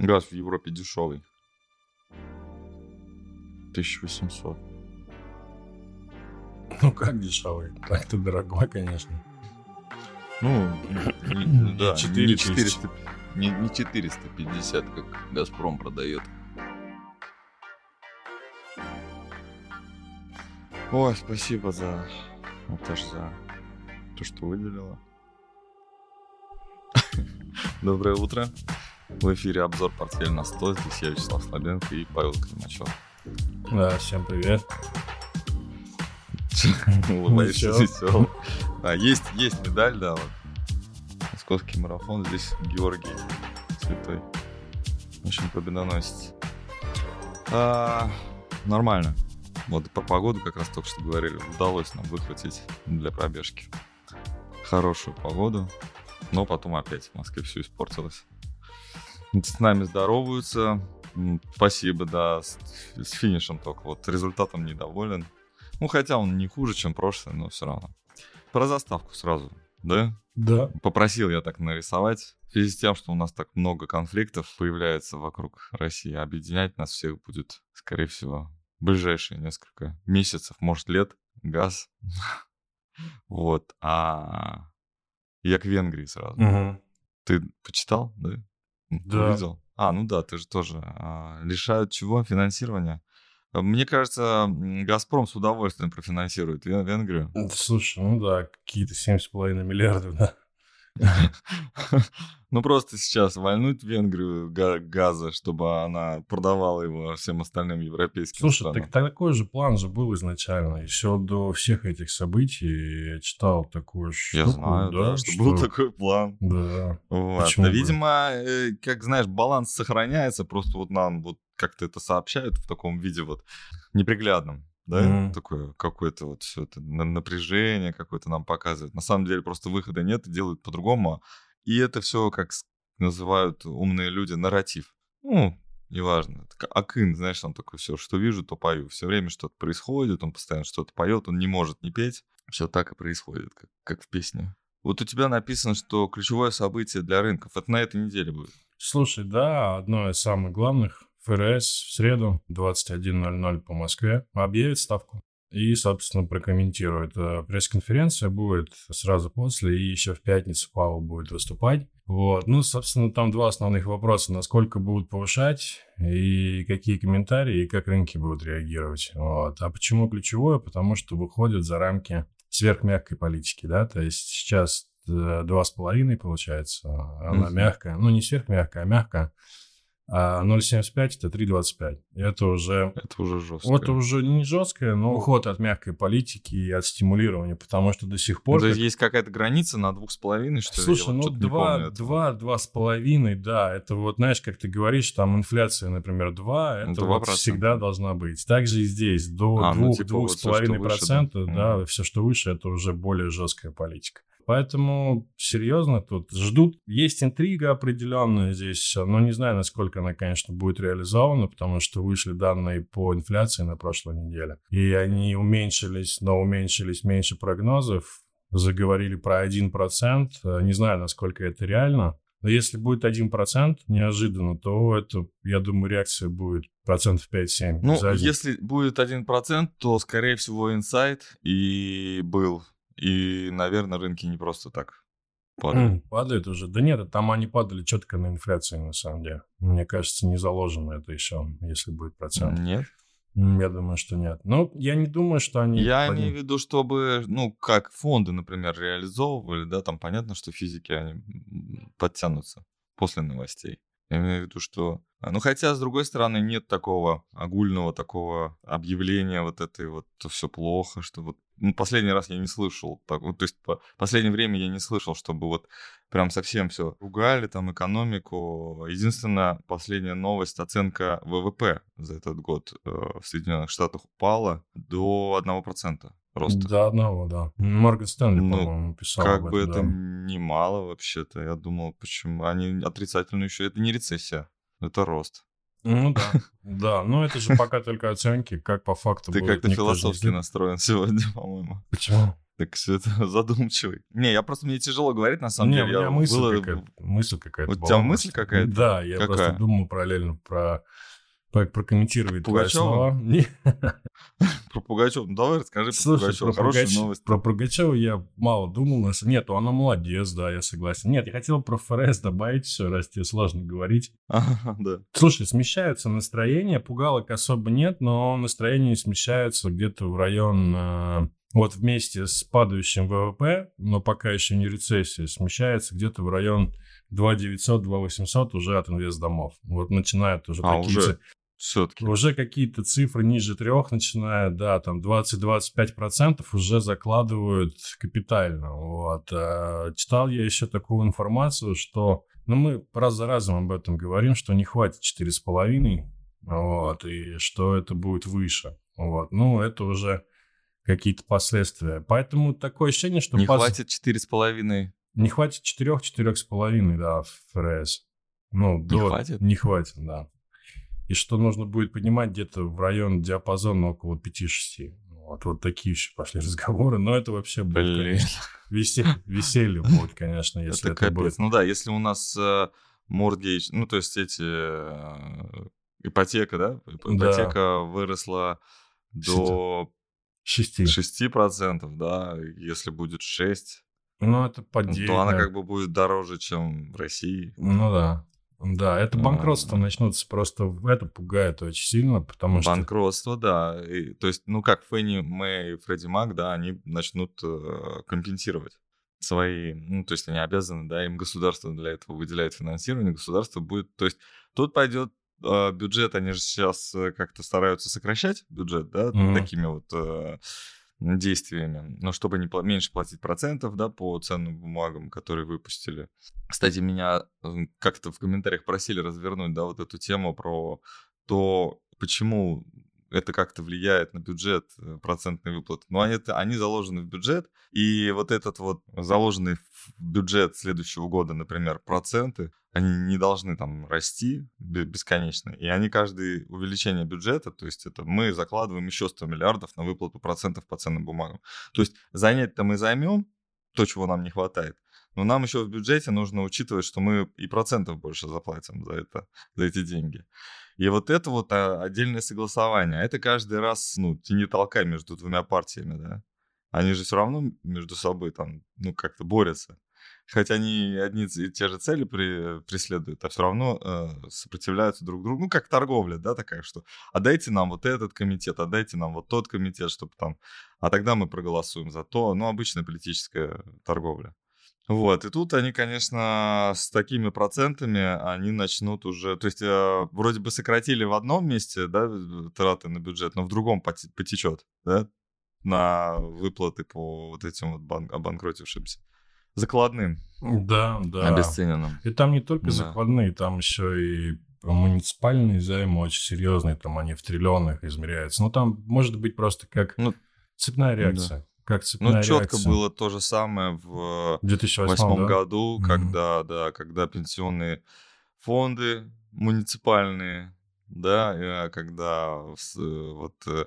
Газ в Европе дешевый. 1800. Ну как дешевый? Так-то дорогой, конечно. Ну, не- да, не 4 400, не, не 450, как Газпром продает. Ой, спасибо за Наташ, за то, что выделила. Доброе утро. В эфире обзор «Портфель на 100». Здесь я, Вячеслав Слабенко и Павел Климачев. Да, всем привет. Улыбаешься весело. А, есть, есть медаль, да, вот. Московский марафон. Здесь Георгий Святой. Общем, победоносец. А, нормально. Вот про погоду как раз только что говорили. Удалось нам выхватить для пробежки хорошую погоду. Но потом опять в Москве все испортилось. С нами здороваются. Спасибо, да, с, с финишем только. Вот результатом недоволен. Ну, хотя он не хуже, чем прошлый, но все равно. Про заставку сразу, да? Да. Попросил я так нарисовать. В связи с тем, что у нас так много конфликтов появляется вокруг России, объединять нас всех будет, скорее всего, в ближайшие несколько месяцев, может, лет. Газ. Вот. А я к Венгрии сразу. Ты почитал, да? Да. Увидел? А, ну да, ты же тоже. А, лишают чего? Финансирования? А, Мне кажется, Газпром с удовольствием профинансирует Вен- Венгрию. Слушай, ну да, какие-то 7,5 миллиардов, да. Ну просто сейчас вольнуть Венгрию га- газа, чтобы она продавала его всем остальным европейским Слушай, странам. так такой же план же был изначально. Еще до всех этих событий я читал такую Я штуку, знаю, да, что, был такой план. Да. Вот. Почему Да, видимо, э, как знаешь, баланс сохраняется, просто вот нам вот как-то это сообщают в таком виде вот неприглядном. Да, Мгм. такое какое-то вот все это на- напряжение какое-то нам показывает. На самом деле просто выхода нет делают по-другому. И это все, как называют умные люди, нарратив. Ну, неважно. Акын, знаешь, он такой, все, что вижу, то пою. Все время что-то происходит, он постоянно что-то поет, он не может не петь. Все так и происходит, как, как в песне. Вот у тебя написано, что ключевое событие для рынков. Это на этой неделе будет. Слушай, да, одно из самых главных. ФРС в среду 21.00 по Москве объявит ставку. И, собственно, прокомментирует. Э, Пресс-конференция будет сразу после, и еще в пятницу Павел будет выступать. Вот. Ну, собственно, там два основных вопроса. Насколько будут повышать, и какие комментарии, и как рынки будут реагировать. Вот. А почему ключевое? Потому что выходит за рамки сверхмягкой политики, да, то есть сейчас э, два с половиной получается, она Мгм. мягкая, ну не сверхмягкая, а мягкая, а 0,75 это 3,25. Это уже Это уже жестко. вот уже не жесткое, но уход от мягкой политики и от стимулирования, потому что до сих пор... То есть как- есть какая-то граница на двух с половиной, что ли? Слушай, Я вот ну что-то не два, помню этого. два, два с половиной, да, это вот, знаешь, как ты говоришь, там инфляция, например, 2, это Два вот процента. всегда должна быть. Также и здесь до А, ну, двух, типа двух вот половиной выше, да? да, все, что выше, это уже более жесткая политика. Поэтому серьезно тут ждут. Есть интрига определенная здесь, но не знаю, насколько она, конечно, будет реализована, потому что вышли данные по инфляции на прошлой неделе. И они уменьшились, но уменьшились меньше прогнозов. Заговорили про 1%. Э, Не знаю, насколько это реально. Но если будет 1% неожиданно, то это, я думаю, реакция будет процентов 5-7. Ну, если будет 1%, то, скорее всего, инсайт и был. И, наверное, рынки не просто так падают. М, Падает уже. Да нет, там они падали четко на инфляции, на самом деле. Мне кажется, не заложено это еще, если будет процент. Нет. Я думаю, что нет. Ну, я не думаю, что они... Я поднимут. имею в виду, чтобы, ну, как фонды, например, реализовывали, да, там понятно, что физики, они подтянутся после новостей. Я имею в виду, что... а, Ну, хотя, с другой стороны, нет такого огульного такого объявления вот этой вот, все плохо, что вот... Ну, последний раз я не слышал, так, вот, то есть по последнее время я не слышал, чтобы вот прям совсем все ругали, там, экономику. Единственная последняя новость, оценка ВВП за этот год э, в Соединенных Штатах упала до 1% роста. До одного, да. Морган Стэнли, Ну, по-моему, писал Как об бы этом, это да. немало вообще-то. Я думал, почему они отрицательно еще. Это не рецессия, это рост. Ну да, да. Но это же пока только оценки, как по факту Ты как-то философски настроен сегодня, по-моему. Почему? Так все это задумчивый. Не, я просто, мне тяжело говорить, на самом Не, деле. у меня Я мысль было- какая-то, мысль какая-то У была тебя просто. мысль какая-то? Да, я просто Какая? думал параллельно про про- прокомментировать твои Пугачёва? слова. Про Пугачева. Ну, давай расскажи про Слушай, Пугачева. про, Хорошая Пугач- новость. про Пугачева я мало думал. на Нет, она молодец, да, я согласен. Нет, я хотел про ФРС добавить все, раз тебе сложно говорить. Ага, да. Слушай, смещаются настроения, пугалок особо нет, но настроения смещаются где-то в район, э, вот вместе с падающим ВВП, но пока еще не рецессия, смещается где-то в район 2900-2800 уже от инвестдомов. Вот начинают уже А, такие уже? Все-таки. уже какие-то цифры ниже трех начинают, да, там 20-25% уже закладывают капитально. Вот. А читал я еще такую информацию, что, ну, мы раз за разом об этом говорим, что не хватит 4,5, вот, и что это будет выше. Вот. Ну, это уже какие-то последствия. Поэтому такое ощущение, что... Не пос- хватит четыре с половиной. Не хватит 4-4,5, да, в ФРС. Ну, Не до- хватит? Не хватит, да. И что нужно будет поднимать где-то в район диапазона около 5-6. Вот, вот такие еще пошли разговоры, но это вообще будет, Блин. конечно, веселье, веселье будет, конечно, если Это это, капец. будет. Ну да, если у нас моргейдж, ну то есть эти э, ипотека, да? Ип- Да. Ипотека выросла до 6. 6%, да, если будет 6, Ну, это падение. то она как бы будет дороже, чем в России. Ну да. Да, это А. банкротство начнутся просто, это пугает очень сильно, потому что... Банкротство, да. И, то есть, ну как Фенни Мэй и Фредди Мак, да, они начнут э, компенсировать свои, ну то есть они обязаны, да, им государство для этого выделяет финансирование, государство будет, то есть тут пойдет э, бюджет, они же сейчас э, как-то стараются сокращать бюджет, да, Мгм. такими вот э, действиями, но чтобы не меньше платить процентов, да, по ценным бумагам, которые выпустили. Кстати, меня э, как-то в комментариях просили развернуть, да, вот эту тему про то, почему это как-то влияет на бюджет э, процентные выплаты. Но они, это- они заложены в бюджет, и вот этот вот заложенный в бюджет следующего года, например, проценты, они не должны там расти бе- бесконечно. И они каждое увеличение бюджета, то есть это мы закладываем еще 100 миллиардов на выплату процентов по ценным бумагам. То есть занять-то мы займем то, чего нам не хватает, но нам еще в бюджете нужно учитывать, что мы и процентов больше заплатим за это, за эти деньги. И вот это вот а, отдельное согласование. А Это каждый раз, ну, тяни толкай между двумя партиями, да. Они же все равно между собой там, ну, как-то борются. Хотя они одни и те же цели при- преследуют, а все равно э, сопротивляются друг другу. Ну, как торговля, да, такая, что отдайте нам вот этот комитет, отдайте нам вот тот комитет, чтобы там... А тогда мы проголосуем за то. Ну, обычная политическая торговля. Вот, и тут они, конечно, с такими процентами, они начнут уже, то есть э, вроде бы сократили в одном месте, да, траты на бюджет, но в другом поте- потечет, да, на выплаты по вот этим вот бан- обанкротившимся. Закладным, Да, да. обесцененным. И там не только Да. закладные, там еще и муниципальные займы очень серьезные, там они в триллионах измеряются. Ну, там может быть просто как Ну, цепная да. Как цепная Ну, четко реакция. было то же самое в В 2008 восьмом да? году, Мгм. когда, да, когда пенсионные фонды муниципальные, да, э, когда э, вот э,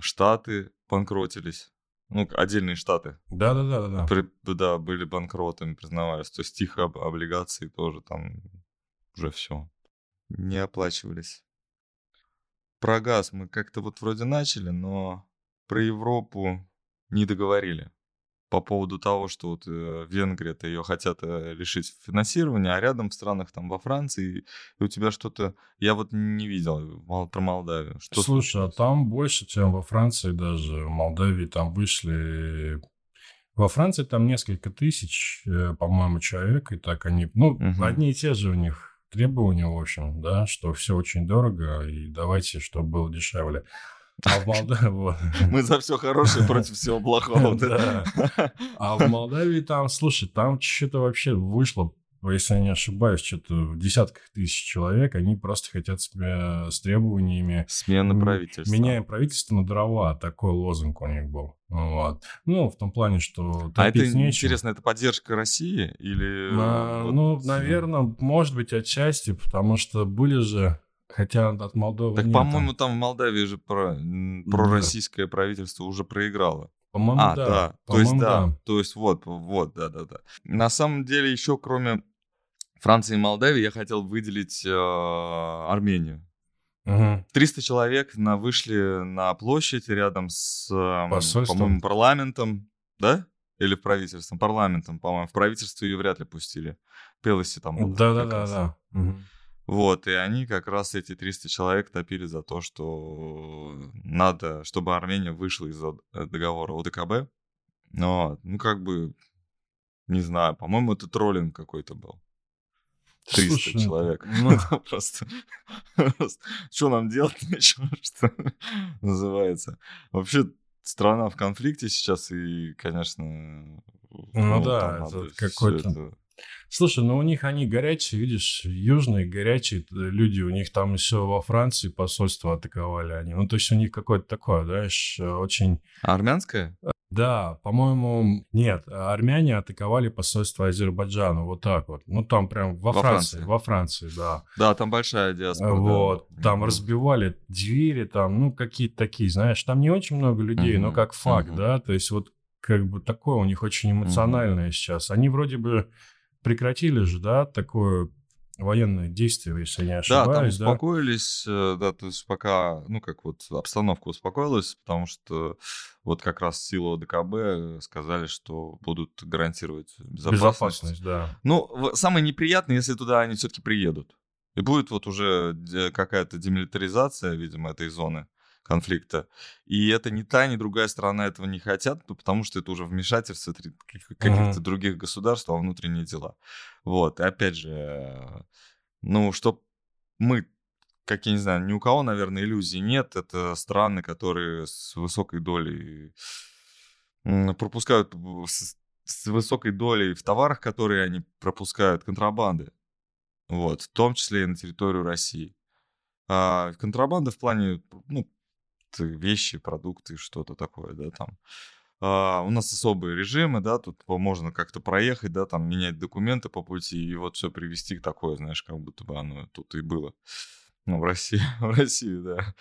штаты банкротились, ну, отдельные штаты, Да-да-да. да. при- да, были банкротами, признавались, то есть их об- облигации тоже там уже все не оплачивались. Про газ мы как-то вот вроде начали, но про Европу не договорили по поводу того, что вот э, Венгрия-то ее хотят э, лишить финансирования, а рядом в странах, там во Франции, и у тебя что-то, я вот не видел мол- про Молдавию. Что Слушай, а случилось? там больше, чем во Франции даже. В Молдавии там вышли... Во Франции там несколько тысяч, э, по-моему, человек, и так они... Ну, Мгм. одни и те же у них требования, в общем, да, что все очень дорого, и давайте, чтобы было дешевле. А в Молдавии... Мы за все хорошее против всего плохого. А в Молдавии там, слушай, там что-то вообще вышло, если я не ошибаюсь, что-то в десятках тысяч человек, они просто хотят себе с требованиями Смена М, правительства. Меняем правительство на дрова. Такой лозунг у них был. Вот. Ну, в том плане, что А это нечем. интересно, это поддержка России или... А, вот, ну, наверное, может быть, отчасти, потому что были же, хотя от Молдовы Так, нет, по-моему, там в Молдавии же про, м, Да. пророссийское правительство уже проиграло. По-моему, А, да. да. То есть, По-моему, да. То есть, вот, вот, да, да, да. На самом деле, еще кроме Франции и Молдавии, я хотел выделить э, Армению. Мгм. 300 человек на, вышли на площадь рядом с, Посольством? по-моему, парламентом, да? Или правительством? Парламентом, по-моему. В правительство ее вряд ли пустили. Пелоси там Да-да-да, да. Вот, и они как раз эти 300 человек топили за то, что надо, чтобы Армения вышла из ОД- договора ОДКБ. Но, ну, как бы, не знаю, по-моему, это троллинг какой-то был. 300 Слушай, человек. ну, просто... Что нам делать нечего, что называется. Вообще, страна в конфликте сейчас, и, конечно... Ну да, там это какой-то- это- Слушай, ну у них они горячие, видишь, южные горячие люди, у них там еще во Франции посольство атаковали они. Ну, то есть у них какое-то такое, знаешь, э, очень... А армянская? Да, по-моему, нет, а армяне атаковали посольство Азербайджана, вот так вот. Ну, там прям во, Во Франции, Франции. во Франции, да. Да, там большая диаспора. да. Вот, там Мгм. разбивали двери, там, ну, какие-то такие, знаешь, там не очень много людей, но Мгм, как факт, мгм. да, то есть вот как бы такое у них очень эмоциональное сейчас. Они вроде бы прекратили же, да, такое военное действие, если не Да, там ошибаюсь, да? успокоились, э, да, то есть пока, ну, как вот обстановка успокоилась, потому что вот как раз силы ОДКБ сказали, что будут гарантировать безопасность. Безопасность, да. Ну, самое неприятное, если туда они все-таки приедут. И будет вот уже какая-то демилитаризация, видимо, этой зоны конфликта. И это ни та, ни другая сторона этого не хотят, ну, потому что это уже вмешательство каких-то других государств во внутренние дела. Вот, и опять же, э, ну, что мы, как я не знаю, ни у кого, наверное, иллюзий нет. Это страны, которые с высокой долей пропускают с, высокой долей в товарах, которые они пропускают, контрабанды. Вот, в том числе и на территорию России. А контрабанда в плане, ну, вещи, продукты, что-то такое, да, там. А, у нас особые режимы, да, тут можно как-то проехать, да, там менять документы по пути и вот все привести к такое, знаешь, как будто бы оно тут и было. Ну, в России, в России, да.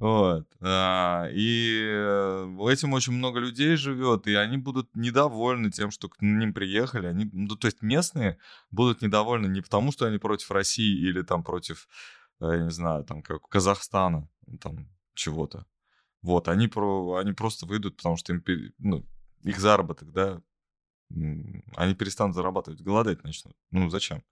Вот. А, и э, этим очень много людей живет, и они будут недовольны тем, что к ним приехали. Они, ну, то есть местные будут недовольны не потому, что они против России или там против, э, я не знаю, там как Казахстана, там чего-то. Вот, они, про, они просто выйдут, потому что им, ну, их заработок, да, они перестанут зарабатывать, голодать начнут. Ну, зачем?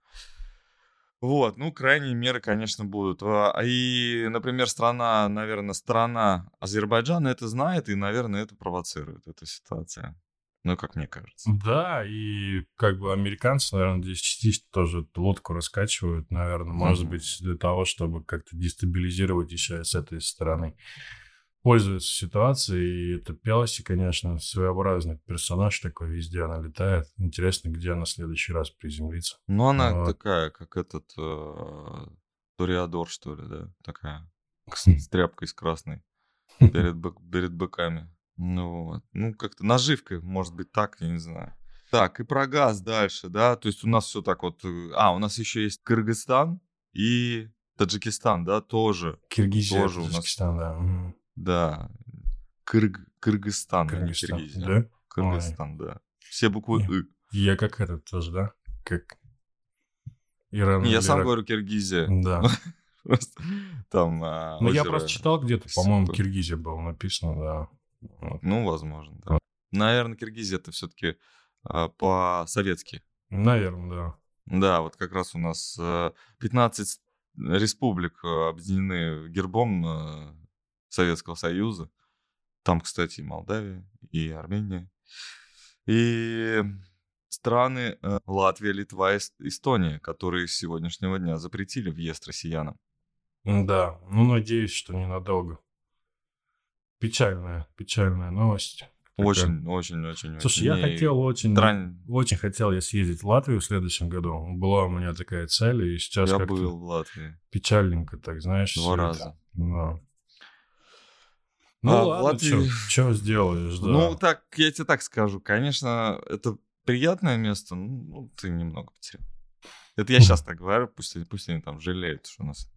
Вот, ну, крайние меры, конечно, будут. А, И, например, страна, наверное, страна Азербайджана это знает, и, наверное, это провоцирует, эта ситуация. Ну, как мне кажется. Да, и как бы американцы, наверное, здесь частично тоже лодку раскачивают, наверное, может Мгм. быть, для того, чтобы как-то дестабилизировать еще и с этой стороны. Пользуются ситуацией, и это Пелоси, конечно, своеобразный персонаж такой, везде она летает. Интересно, где она в следующий раз приземлится. Ну, она Вот. такая, как этот э, Ториадор, что ли, да? Такая, с, с тряпкой с красной перед, перед быками. Ну, вот. ну, как-то наживкой, может быть, так, я не знаю. Так, и про газ дальше, да, то есть у нас все так вот... э, А, у нас еще есть Кыргызстан и Таджикистан, да, тоже. Киргизия, Тоже у нас- Таджикистан, да. Да, Кырг... Кыргызстан, а Кыргызстан, Киргизия. да? Кыргызстан, да. Все буквы Не. «ы». Я как этот тоже, да? Как Иран. Не, я сам Ирак. говорю Киргизия. Да. Просто там а, Ну, я просто читал где-то, по-моему. Киргизия было написано, да. Вот. Ну, возможно, да. Наверное, Киргизия это все-таки по-советски. Наверное, да. Да, вот как раз у нас э, 15 республик э, объединены гербом э, Советского Союза. Там, кстати, и Молдавия, и Армения. И страны э, Латвия, Литва, Эс- Эстония, которые с сегодняшнего дня запретили въезд россиянам. Да, ну, надеюсь, что ненадолго. Печальная, печальная новость. Такая. Очень, очень, очень, Слушай, очень. я И хотел очень, трань- очень хотел я съездить в Латвию в следующем году. Была у меня такая цель, и сейчас Я как-то был в Латвии печальненько, так знаешь. два раза. Да. Ну А, ладно, Латвии- что сделаешь, да. Ну, так, я тебе так скажу. Конечно, это приятное место, ну, ну, ты немного потерял. Это я сейчас так говорю, пусть, они- пусть они там жалеют, что у нас...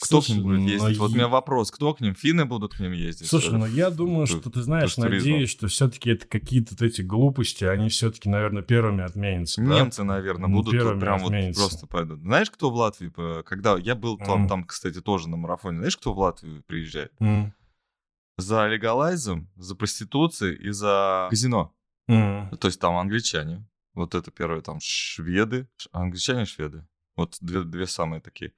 Кто Слушай, к ним будет ну, ездить? Вот у меня вопрос, кто к ним? Финны будут к ним ездить? Слушай, ну я думаю, что ты знаешь, надеюсь, что все-таки это какие-то вот эти глупости, они все-таки, наверное, первыми отменятся. да? Немцы, наверное, Ну, будут вот первыми прям вот отменятся. просто пойдут. Знаешь, кто в Латвии, по- когда я был там, Мгм. там, кстати, тоже на марафоне, знаешь, кто в Латвию приезжает? М, За легалайзом, за проституцией и за казино. м. То есть там англичане, вот это первые там шведы, англичане и шведы. Вот две, две самые такие.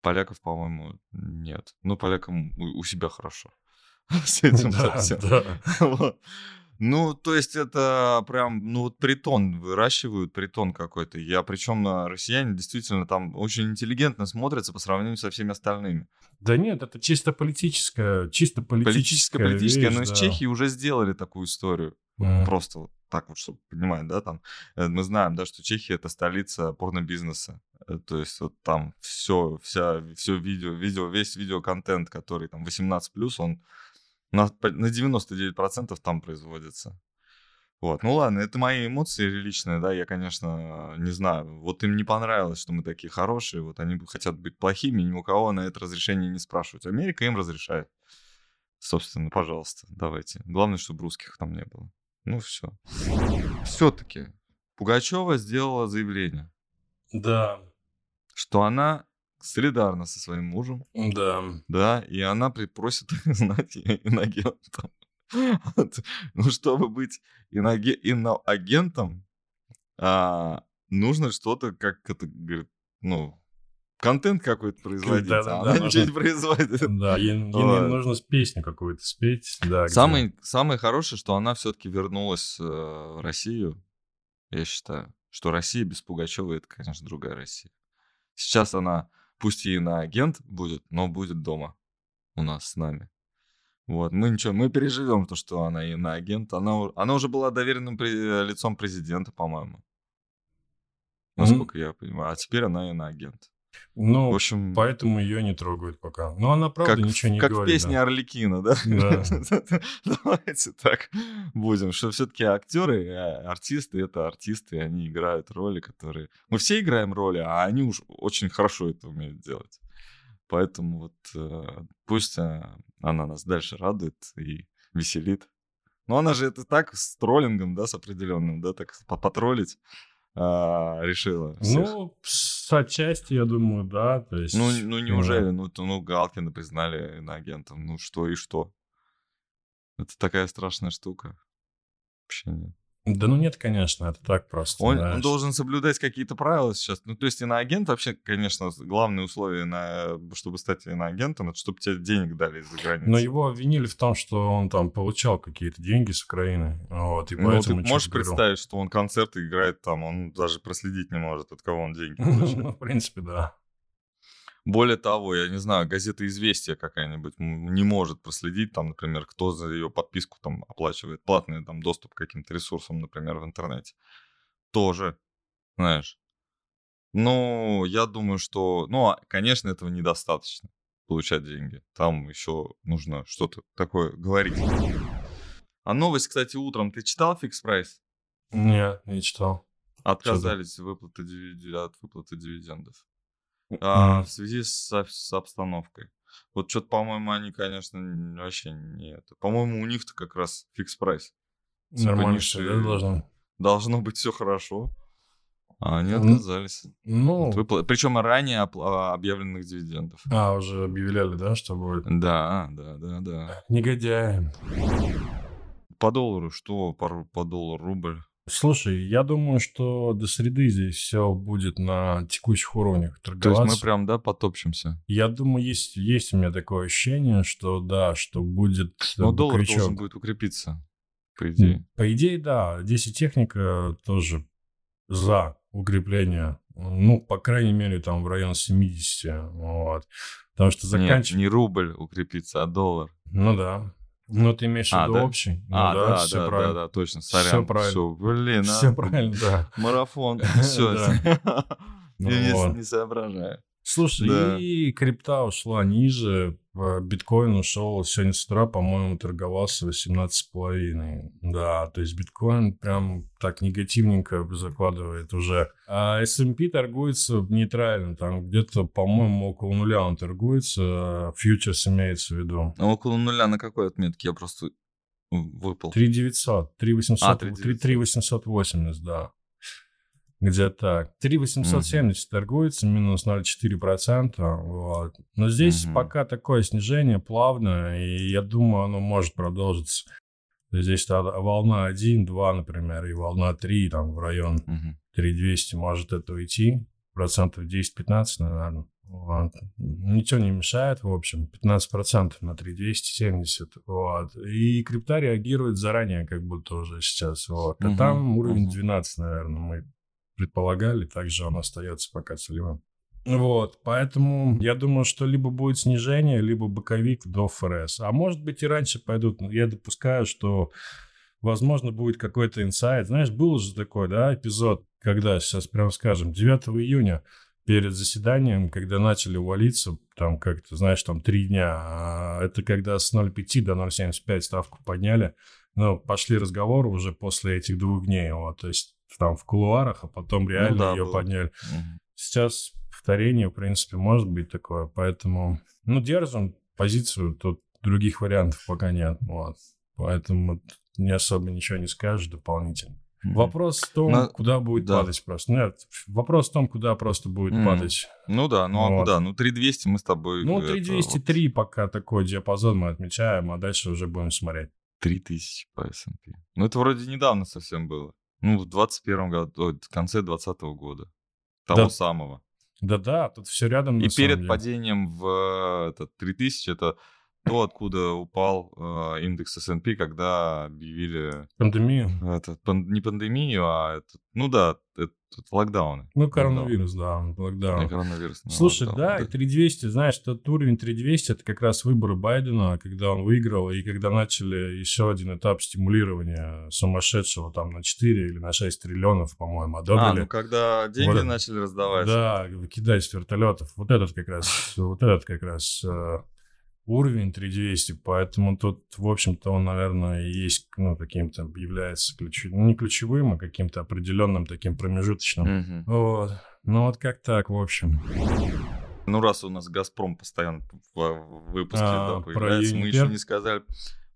Поляков, по-моему, нет. Ну, полякам у, себя хорошо. С этим совсем. Ну, то есть это прям, ну вот притон, выращивают притон какой-то. Я причем на россияне действительно там очень интеллигентно смотрятся по сравнению со всеми остальными. Да нет, это чисто политическая, чисто политическая Политическое, политическое, но из да. Чехии уже сделали такую историю. М. Просто вот так вот, чтобы понимать, да, там, э, мы знаем, да, что Чехия это столица порнобизнеса. Э, То есть вот там все, вся, все видео, видео, весь видеоконтент, который там 18+, он на, на 99% там производится. Вот, ну ладно, это мои эмоции личные, да, я, конечно, не знаю. Вот им не понравилось, что мы такие хорошие, вот они хотят быть плохими, ни у кого на это разрешение не спрашивают. Америка им разрешает. Собственно, пожалуйста, давайте. Главное, чтобы русских там не было. Ну все. Все-таки Пугачева сделала заявление, Да, что она солидарна со своим мужем, да. да, и она просит знать иноагентом. Ну, чтобы быть иноагентом, а, нужно что-то, как это говорит, ну, контент какой-то производить, а Да-да-да, она ничего нужно- не производит. Да, ей, ей Вот. нужно с песню какую-то спеть. Да, где- Самое, самое хорошее, что она все-таки вернулась э, в Россию, я считаю, что Россия без Пугачева это, конечно, другая Россия. Сейчас она, пусть и на агент будет, но будет дома у нас с нами. Вот, мы ничего, мы переживем то, что она и на агент. Она, она уже была доверенным пре- лицом президента, по-моему. Насколько я понимаю. А теперь она и на агент. Ну, В общем, поэтому ее не трогают пока. Но она, правда, как, ничего не как говорит. в песне да. Орликина, да? Да. Давайте так будем, что все-таки актеры, э, артисты это артисты, они играют роли, которые... Мы все играем роли, а они уж очень хорошо это умеют делать. Поэтому вот э, пусть э, она нас дальше радует и веселит. Но она же это так с троллингом, да, с определенным, да, так по- потроллить а, решила. всех. Ну, с отчасти, я думаю, да. То есть, Ну, ну неужели? Ну, то- ну, Галкина признали иноагентом. Ну, что и что? Это такая страшная штука. Вообще нет. Да ну нет, конечно, это так просто. Он, он должен соблюдать какие-то правила сейчас. Ну, то есть иноагент вообще, конечно, главное условие, на, чтобы стать иноагентом, это чтобы тебе денег дали из-за границы. Но его обвинили в том, что он там получал какие-то деньги с Украины. Вот, и Ну, ты можешь представить, что он концерты играет там, он даже проследить не может, от кого он деньги получил. Ну, в принципе, да. Более того, я не знаю, газета «Известия» какая-нибудь не может проследить, там, например, кто за ее подписку там оплачивает платный там доступ к каким-то ресурсам, например, в интернете. Тоже, знаешь. Ну, я думаю, что, ну, а, конечно, этого недостаточно получать деньги. Там еще нужно что-то такое говорить. А новость, кстати, утром ты читал Fix Price? Нет, не читал. Отказались выплаты от выплаты дивидендов. А, в связи с, с обстановкой. Вот что-то, по-моему, они, конечно, вообще не это. По-моему, у них-то как раз Fix Price. Нормально все, да, должно? Должно быть все хорошо. А они Ну, отказались. Ну, Причем ранее опла- а, объявленных дивидендов. а, уже объявляли, да, что будет? Да, да, да, да. Негодяи. По доллару что? По, по доллару рубль. Слушай, я думаю, что до среды здесь все будет на текущих уровнях То есть торговаться. мы прям, да, потопчемся. Я думаю, есть, есть у меня такое ощущение, что да, что будет э, Но доллар букрячок. должен будет укрепиться, по идее. По идее, да. Здесь и техника тоже за укрепление. Ну, по крайней мере, там в район 70. Вот. Потому что Нет, заканчивать... не рубль укрепится, а доллар. Ну да. Ну, ты имеешь в А, виду да? общий? Ну а, да, да, да, правильно. да, точно. Всё Сорян. правильно. Всё, блин, а. Все правильно, да. Марафон. Все. Ну Я вот. не, соображаю. Слушай, Да. и крипта ушла ниже, биткоин ушел сегодня с утра, по-моему, торговался 18,5. Да, то есть биткоин прям так негативненько закладывает уже. А S&P торгуется нейтрально, там где-то, по-моему, около нуля он торгуется, фьючерс имеется в виду. А около нуля на какой отметке? Я просто выпал. 3900, 3800, а, 3880, да. Где так. 3870 mm-hmm. торгуется, минус 0,4%. Вот. Но здесь mm-hmm. пока такое снижение плавное, и я думаю, оно может продолжиться. Здесь волна 1, 2, например, и волна 3, там, в район mm-hmm. 3200 может это уйти. Процентов 10-15, наверное. Вот. Ничего не мешает, в общем, 15% на 3270, вот. И крипта реагирует заранее, как будто уже сейчас, вот. А там уровень uh 12, наверное, мы предполагали, также он остается пока целевым. Вот, поэтому я думаю, что либо будет снижение, либо боковик до ФРС. А может быть и раньше пойдут. Я допускаю, что, возможно, будет какой-то инсайт. Знаешь, был же такой, да, эпизод, когда, сейчас прямо скажем, 9 июня перед заседанием, когда начали валиться, там как-то, знаешь, там три дня, а это когда с 0,5 до 0,75 ставку подняли, ну, пошли разговоры уже после этих двух дней, вот, то есть там в кулуарах, а потом ну реально ну, да, ее было. подняли. Угу. Сейчас повторение, в принципе, может быть такое, поэтому, ну, держим позицию, тут других вариантов пока нет, вот. Поэтому не особо ничего не скажешь дополнительно. Mm-hmm. Вопрос в том, Но... куда будет да. падать просто. Нет, вопрос в том, куда просто будет mm-hmm. падать. Ну да, ну а вот. а куда? Ну 3200 мы с тобой... Ну 3203 вот... пока такой диапазон мы отмечаем, а дальше уже будем смотреть. 3000 по S&P. Ну это вроде недавно совсем было. Ну, в 21 году, в конце 2020 года. Того да. самого. Да-да, тут все рядом. И перед падением в этот, 3000 это то, откуда упал э, индекс S&P, когда объявили... Пандемию? Это, пан, не пандемию, а... Это, ну да, это, локдауны. Ну, коронавирус, локдаун. да, локдаун. Не коронавирус. Слушай, локдаун, да, да, и 3200, знаешь, тот уровень 3200, это как раз выборы Байдена, когда он выиграл, и когда начали еще один этап стимулирования сумасшедшего там на 4 или на 6 триллионов, по-моему, одобрили. А, ну когда деньги вот, начали раздавать. Да, выкидать с вертолетов. Вот этот как раз, вот этот как раз э, уровень 3200, поэтому тут, в общем-то, он, наверное, есть, ну, каким-то является ключевым, ну, не ключевым, а каким-то определенным таким промежуточным. Mm-hmm. Вот. Ну, вот как так, в общем. Ну, раз у нас «Газпром» постоянно в выпуске а, да, появляется, мы еще не сказали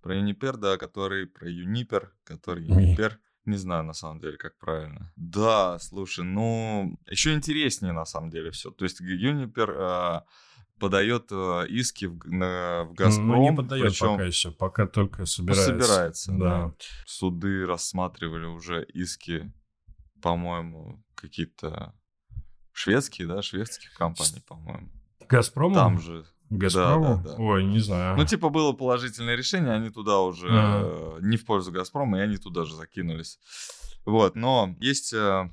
про Юнипер, да, который, про Юнипер, который Юнипер. Не знаю, на самом деле, как правильно. Да, слушай, ну, еще интереснее, на самом деле, все. То есть Юнипер... Подает э, иски в, на, в Газпром. Ну, не подает причем... пока еще, пока только собирается. Собирается, да. да. Суды рассматривали уже иски, по-моему, какие-то шведские, да, шведских компаний, по-моему. Газпром? Там же. Газпрому? Да, да, да. Ой, не знаю. Ну, типа, было положительное решение, они туда уже а. не в пользу Газпрома, и они туда же закинулись. Вот, но есть э,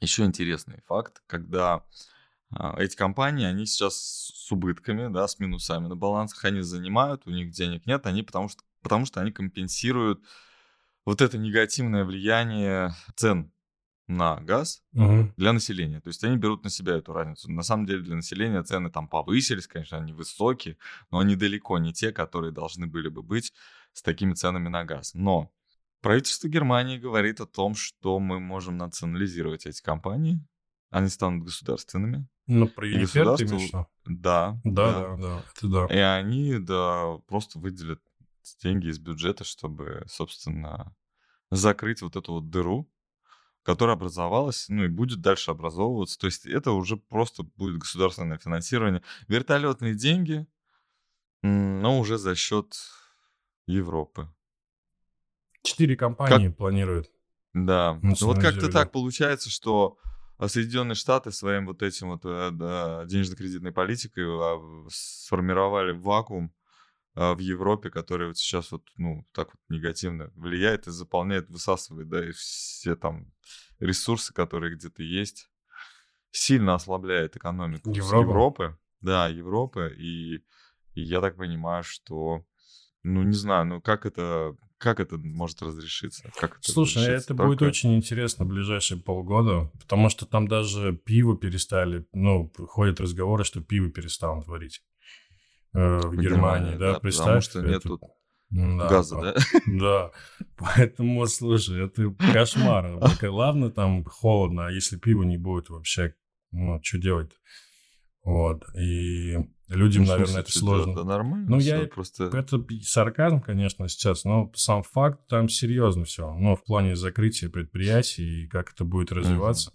еще интересный факт, когда эти компании, они сейчас с убытками, да, с минусами на балансах, они занимают, у них денег нет, они потому что, потому что они компенсируют вот это негативное влияние цен на газ угу. для населения. То есть они берут на себя эту разницу. На самом деле для населения цены там повысились, конечно, они высокие, но они далеко не те, которые должны были бы быть с такими ценами на газ. Но правительство Германии говорит о том, что мы можем национализировать эти компании, они станут государственными. Ну, про Юнипер ты имеешь Да, да. Да, да, это да. И они, да, просто выделят деньги из бюджета, чтобы, собственно, закрыть вот эту вот дыру, которая образовалась, ну и будет дальше образовываться. То есть это уже просто будет государственное финансирование. Вертолетные деньги, но уже за счет Европы. Четыре компании как... планируют. Да. Ну, вот как-то так получается, что Соединенные Штаты своим вот этим вот э, денежно-кредитной политикой а, сформировали вакуум а, в Европе, который вот сейчас вот, ну, так вот негативно влияет и заполняет, высасывает, да, и все там ресурсы, которые где-то есть, сильно ослабляет экономику Европа. Европы. Да, Европы. И, и я так понимаю, что, ну, не знаю, ну, как это как это может разрешиться? Как это Слушай, разрешится? это Только... будет очень интересно в ближайшие полгода, потому что там даже пиво перестали, ну, ходят разговоры, что пиво перестанут варить. э, в Германии, да, Потому представь. что нет это- тут Да, газа, по- да? Да, поэтому, слушай, это кошмар. Только Ладно, там холодно, а если пива не будет вообще, ну, что делать Вот, и людям, Ну, наверное, смысле, это сложно. Да нормально. Ну, всё, я- просто... Это сарказм, конечно, сейчас, но сам факт там серьезно все. Ну, в плане закрытия предприятий и как это будет развиваться.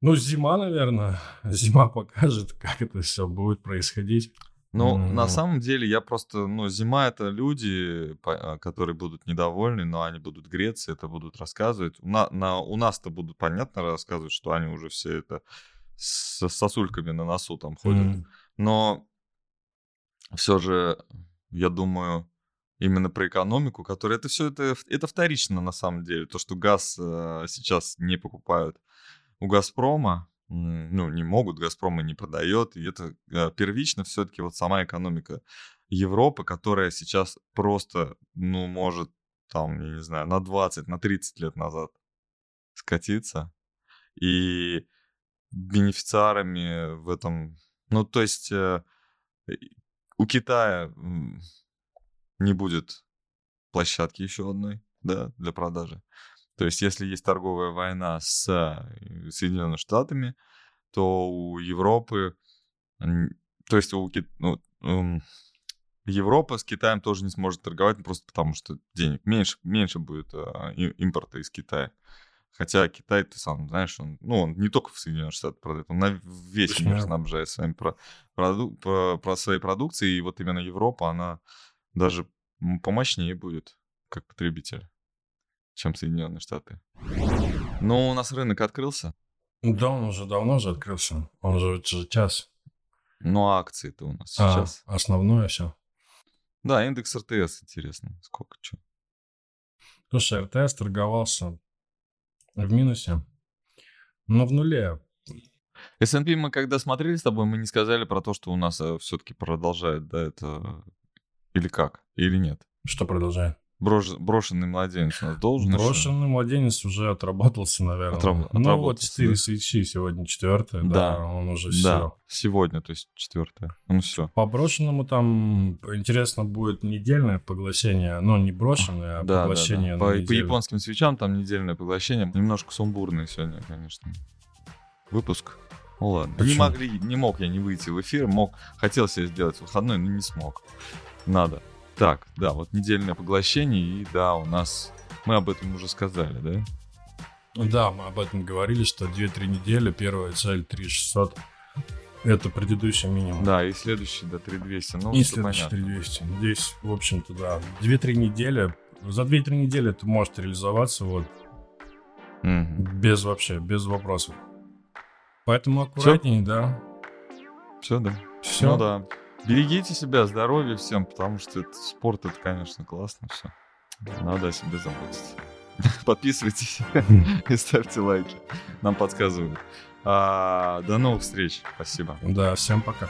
Ну, зима, наверное. Зима покажет, как это все будет происходить. Ну, М. на самом деле, я просто, ну, зима это люди, а, которые будут недовольны, но они будут греться, это будут рассказывать. У, на, на- у нас-то будут, понятно, рассказывать, что они уже все это с сосульками на носу там ходят. М. Но все же, я думаю, именно про экономику, которая это все это, это вторично на самом деле. То, что газ э, сейчас не покупают у Газпрома, ну, не могут, Газпром и не продает, и это э, первично все-таки вот сама экономика Европы, которая сейчас просто, ну, может там, я не знаю, на 20, на 30 лет назад скатиться. И бенефициарами в этом... Ну, то есть э, у Китая не будет площадки еще одной, да, для продажи. То есть если есть торговая война с э, Соединенными Штатами, то у Европы... То есть у Ки- ну, Европа с Китаем тоже не сможет торговать, просто потому что денег меньше, меньше будет а, импорта из Китая. Хотя Китай, ты сам знаешь, он, ну, он не только в Соединенных Штатах продает, он на весь мир снабжает своими про, проду- про, про своей продукцией, и вот именно Европа, она даже помощнее будет, как потребитель, чем Соединенные Штаты. Но у нас рынок открылся, Да, он уже давно же открылся. Он же, это же час. но акции-то у нас А, сейчас. основное все. Да, индекс РТС интересно, сколько, что. Слушай, РТС торговался в минусе. Но в нуле. S&P мы когда смотрели с тобой, мы не сказали про то, что у нас все-таки продолжает, да, это... Или как? Или нет? Что продолжает? Брош- Брошенный младенец у нас должен еще? Брошенный младенец уже отработался, наверное. Отраб- ну, вот отработался, 4 да? свечи, сегодня четвертая, да. Да. он уже Да, все. сегодня, то есть четвертое. Ну все. По брошенному там интересно будет недельное поглощение, но не брошенное, а Да, да, поглощение да. на По, по японским свечам там недельное поглощение. Немножко сумбурный сегодня, конечно. Выпуск. Ну ладно. Не Почему? могли, не мог я не выйти в эфир, мог, хотел себе сделать выходной, но не смог. Надо. Так, да, вот недельное поглощение, и да, у нас, мы об этом уже сказали, да? Да, мы об этом говорили, что 2-3 недели, первая цель 3600. Это предыдущий минимум. Да, и следующий, да, 3200. Ну, И следующий понятно. 3200. Здесь, в общем-то, да. 2-3 недели. За 2-3 недели это может реализоваться вот Мгм. без вообще, без вопросов. Поэтому аккуратнее, да. Все, да. Все. Ну да. Берегите себя, здоровья всем, потому что это, спорт это, конечно, классно все. Надо о себе заботиться. Подписывайтесь и ставьте лайки. Нам подсказывают. А, до новых встреч. Спасибо. Да, всем пока.